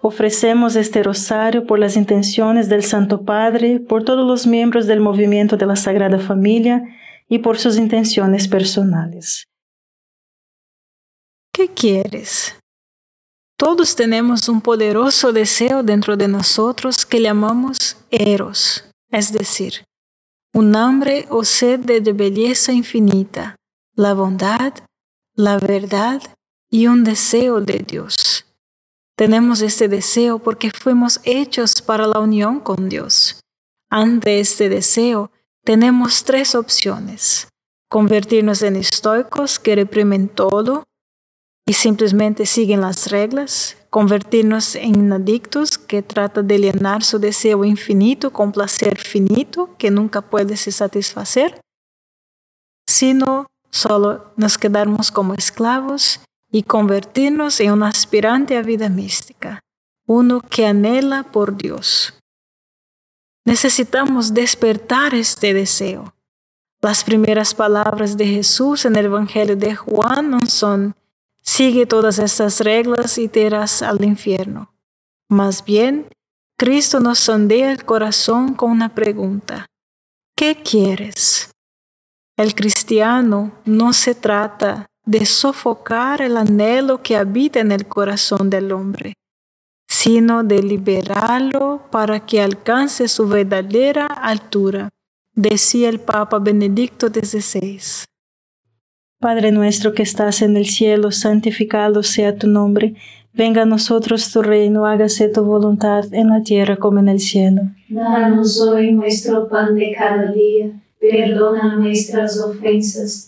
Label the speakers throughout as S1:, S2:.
S1: Ofrecemos este rosario por las intenciones del Santo Padre, por todos los miembros del movimiento de la Sagrada Familia y por sus intenciones personales.
S2: ¿Qué quieres? Todos tenemos un poderoso deseo dentro de nosotros que llamamos eros, es decir, un hambre o sed de belleza infinita, la bondad, la verdad y un deseo de Dios. Tenemos este deseo porque fuimos hechos para la unión con Dios. Ante este deseo, tenemos tres opciones. Convertirnos en estoicos que reprimen todo y simplemente siguen las reglas. Convertirnos en adictos que tratan de llenar su deseo infinito con placer finito que nunca puede se satisfacer. Sino solo nos quedamos como esclavos y convertirnos en un aspirante a vida mística, uno que anhela por Dios. Necesitamos despertar este deseo. Las primeras palabras de Jesús en el Evangelio de Juan no son, sigue todas estas reglas y te irás al infierno. Más bien, Cristo nos sondea el corazón con una pregunta. ¿Qué quieres? El cristiano no se trata de sofocar el anhelo que habita en el corazón del hombre, sino de liberarlo para que alcance su verdadera altura, decía el Papa Benedicto XVI.
S1: Padre nuestro que estás en el cielo, santificado sea tu nombre, venga a nosotros tu reino, hágase tu voluntad en la tierra como en el cielo.
S3: Danos hoy nuestro pan de cada día, perdona nuestras ofensas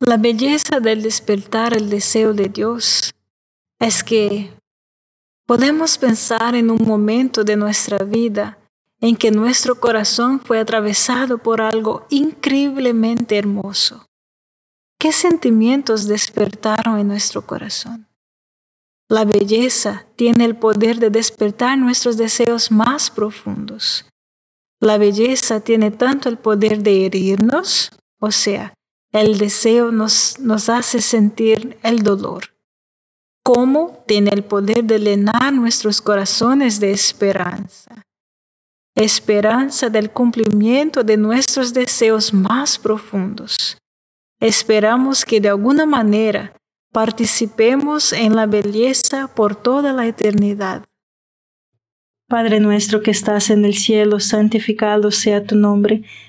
S2: La belleza del despertar el deseo de Dios es que podemos pensar en un momento de nuestra vida en que nuestro corazón fue atravesado por algo increíblemente hermoso. ¿Qué sentimientos despertaron en nuestro corazón? La belleza tiene el poder de despertar nuestros deseos más profundos. La belleza tiene tanto el poder de herirnos, o sea, el deseo nos, nos hace sentir el dolor, como tiene el poder de llenar nuestros corazones de esperanza. Esperanza del cumplimiento de nuestros deseos más profundos. Esperamos que de alguna manera participemos en la belleza por toda la eternidad.
S1: Padre nuestro que estás en el cielo, santificado sea tu nombre.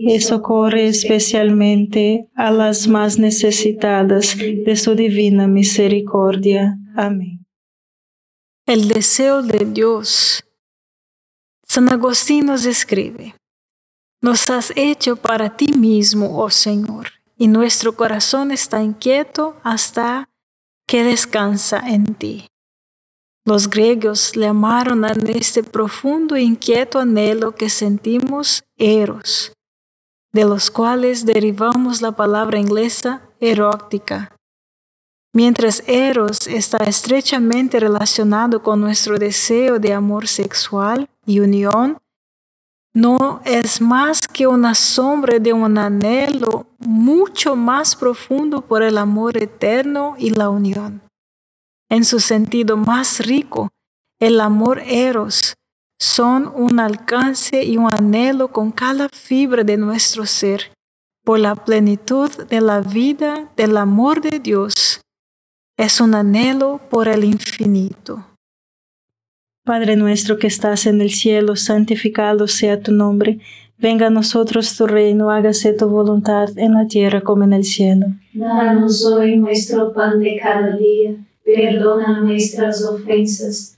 S1: y socorre especialmente a las más necesitadas de su divina misericordia. Amén.
S2: El deseo de Dios. San Agustín nos escribe, Nos has hecho para ti mismo, oh Señor, y nuestro corazón está inquieto hasta que descansa en ti. Los griegos le llamaron a este profundo e inquieto anhelo que sentimos eros, de los cuales derivamos la palabra inglesa erótica. Mientras eros está estrechamente relacionado con nuestro deseo de amor sexual y unión, no es más que una sombra de un anhelo mucho más profundo por el amor eterno y la unión. En su sentido más rico, el amor eros son un alcance y un anhelo con cada fibra de nuestro ser por la plenitud de la vida del amor de Dios. Es un anhelo por el infinito.
S1: Padre nuestro que estás en el cielo, santificado sea tu nombre. Venga a nosotros tu reino, hágase tu voluntad en la tierra como en el cielo.
S3: Danos hoy nuestro pan de cada día. Perdona nuestras ofensas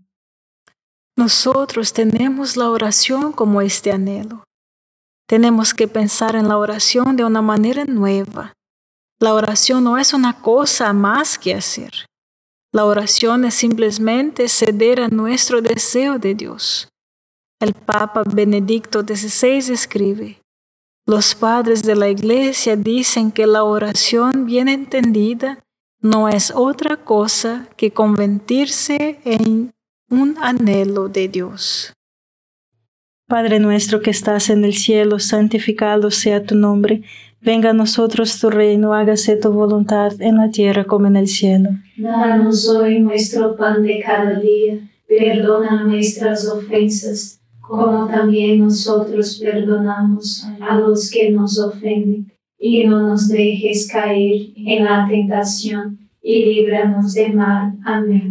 S2: Nosotros tenemos la oración como este anhelo. Tenemos que pensar en la oración de una manera nueva. La oración no es una cosa más que hacer. La oración es simplemente ceder a nuestro deseo de Dios. El Papa Benedicto XVI escribe, los padres de la Iglesia dicen que la oración bien entendida no es otra cosa que convertirse en un anhelo de Dios.
S1: Padre nuestro que estás en el cielo, santificado sea tu nombre. Venga a nosotros tu reino, hágase tu voluntad en la tierra como en el cielo.
S3: Danos hoy nuestro pan de cada día, perdona nuestras ofensas, como también nosotros perdonamos a los que nos ofenden, y no nos dejes caer en la tentación y líbranos de mal. Amén.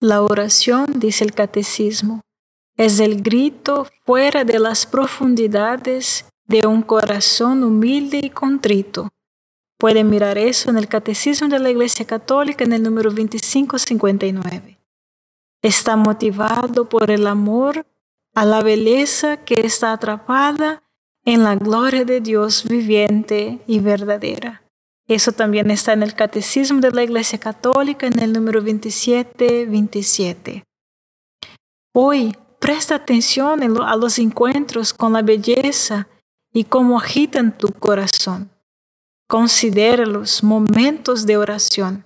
S2: La oración, dice el catecismo, es el grito fuera de las profundidades de un corazón humilde y contrito. Pueden mirar eso en el Catecismo de la Iglesia Católica en el número 2559. Está motivado por el amor a la belleza que está atrapada en la gloria de Dios viviente y verdadera. Eso también está en el Catecismo de la Iglesia Católica en el número 2727. Hoy presta atención a los encuentros con la belleza y cómo agitan tu corazón. Considera los momentos de oración,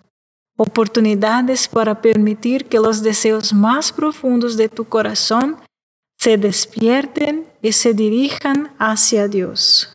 S2: oportunidades para permitir que los deseos más profundos de tu corazón se despierten y se dirijan hacia Dios.